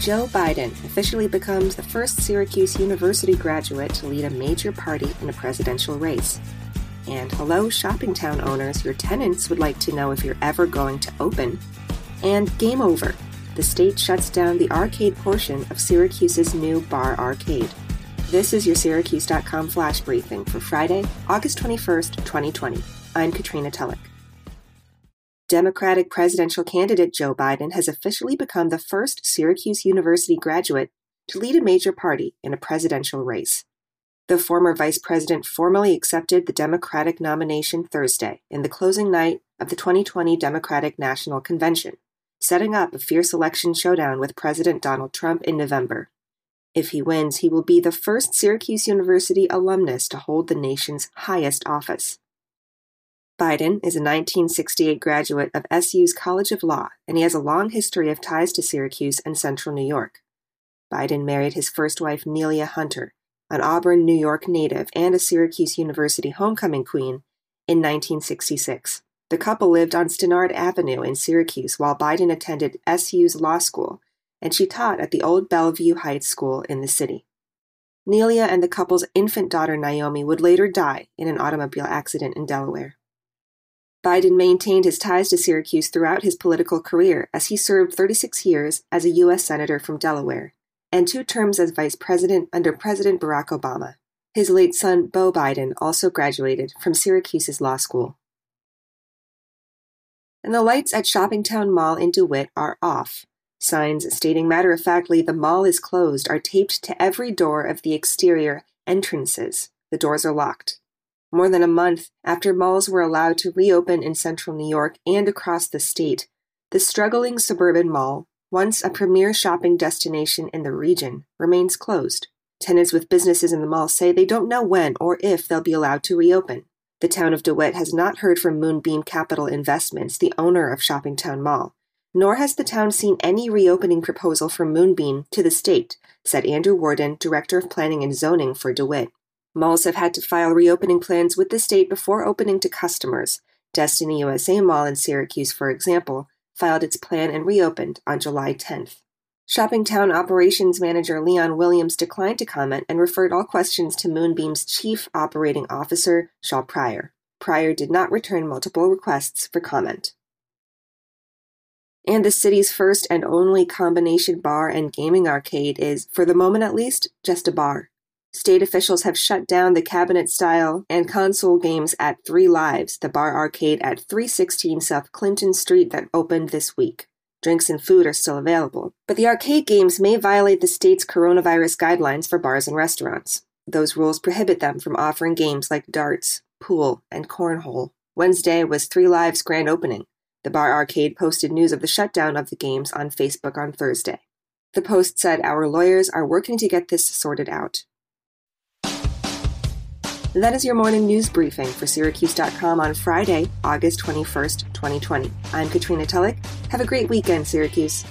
Joe Biden officially becomes the first Syracuse University graduate to lead a major party in a presidential race. And hello, Shoppingtown owners, your tenants would like to know if you're ever going to open. And game over. The state shuts down the arcade portion of Syracuse's new bar arcade. This is your Syracuse.com flash briefing for Friday, August 21st, 2020. I'm Katrina Tulloch. Democratic presidential candidate Joe Biden has officially become the first Syracuse University graduate to lead a major party in a presidential race. The former vice president formally accepted the Democratic nomination Thursday in the closing night of the 2020 Democratic National Convention, setting up a fierce election showdown with President Donald Trump in November. If he wins, he will be the first Syracuse University alumnus to hold the nation's highest office. Biden is a 1968 graduate of SU's College of Law, and he has a long history of ties to Syracuse and Central New York. Biden married his first wife, Neilia Hunter, an Auburn, New York native and a Syracuse University homecoming queen, in 1966. The couple lived on Stannard Avenue in Syracuse while Biden attended SU's law school, and she taught at the old Bellevue Heights School in the city. Neilia and the couple's infant daughter Naomi would later die in an automobile accident in Delaware. Biden maintained his ties to Syracuse throughout his political career as he served 36 years as a U.S. Senator from Delaware and two terms as vice president under President Barack Obama. His late son, Beau Biden, also graduated from Syracuse's law school. And the lights at Shoppingtown Mall in DeWitt are off. Signs stating matter of factly the mall is closed are taped to every door of the exterior entrances. The doors are locked more than a month after malls were allowed to reopen in central New York and across the state, the struggling suburban mall, once a premier shopping destination in the region, remains closed. Tenants with businesses in the mall say they don't know when or if they'll be allowed to reopen. The town of DeWitt has not heard from Moonbeam Capital Investments, the owner of Shoppingtown Mall, nor has the town seen any reopening proposal from Moonbeam to the state, said Andrew Warden, Director of Planning and Zoning for DeWitt. Malls have had to file reopening plans with the state before opening to customers. Destiny USA Mall in Syracuse, for example, filed its plan and reopened on July 10th. Shoppingtown Operations Manager Leon Williams declined to comment and referred all questions to Moonbeam's Chief Operating Officer, Shaw Pryor. Pryor did not return multiple requests for comment. And the city's first and only combination bar and gaming arcade is, for the moment at least, just a bar. State officials have shut down the cabinet style and console games at Three Lives, the bar arcade at 316 South Clinton Street that opened this week. Drinks and food are still available, but the arcade games may violate the state's coronavirus guidelines for bars and restaurants. Those rules prohibit them from offering games like darts, pool, and cornhole. Wednesday was Three Lives' grand opening. The bar arcade posted news of the shutdown of the games on Facebook on Thursday. The post said, Our lawyers are working to get this sorted out. That is your morning news briefing for Syracuse.com on Friday, August 21st, 2020. I'm Katrina Tulloch. Have a great weekend, Syracuse.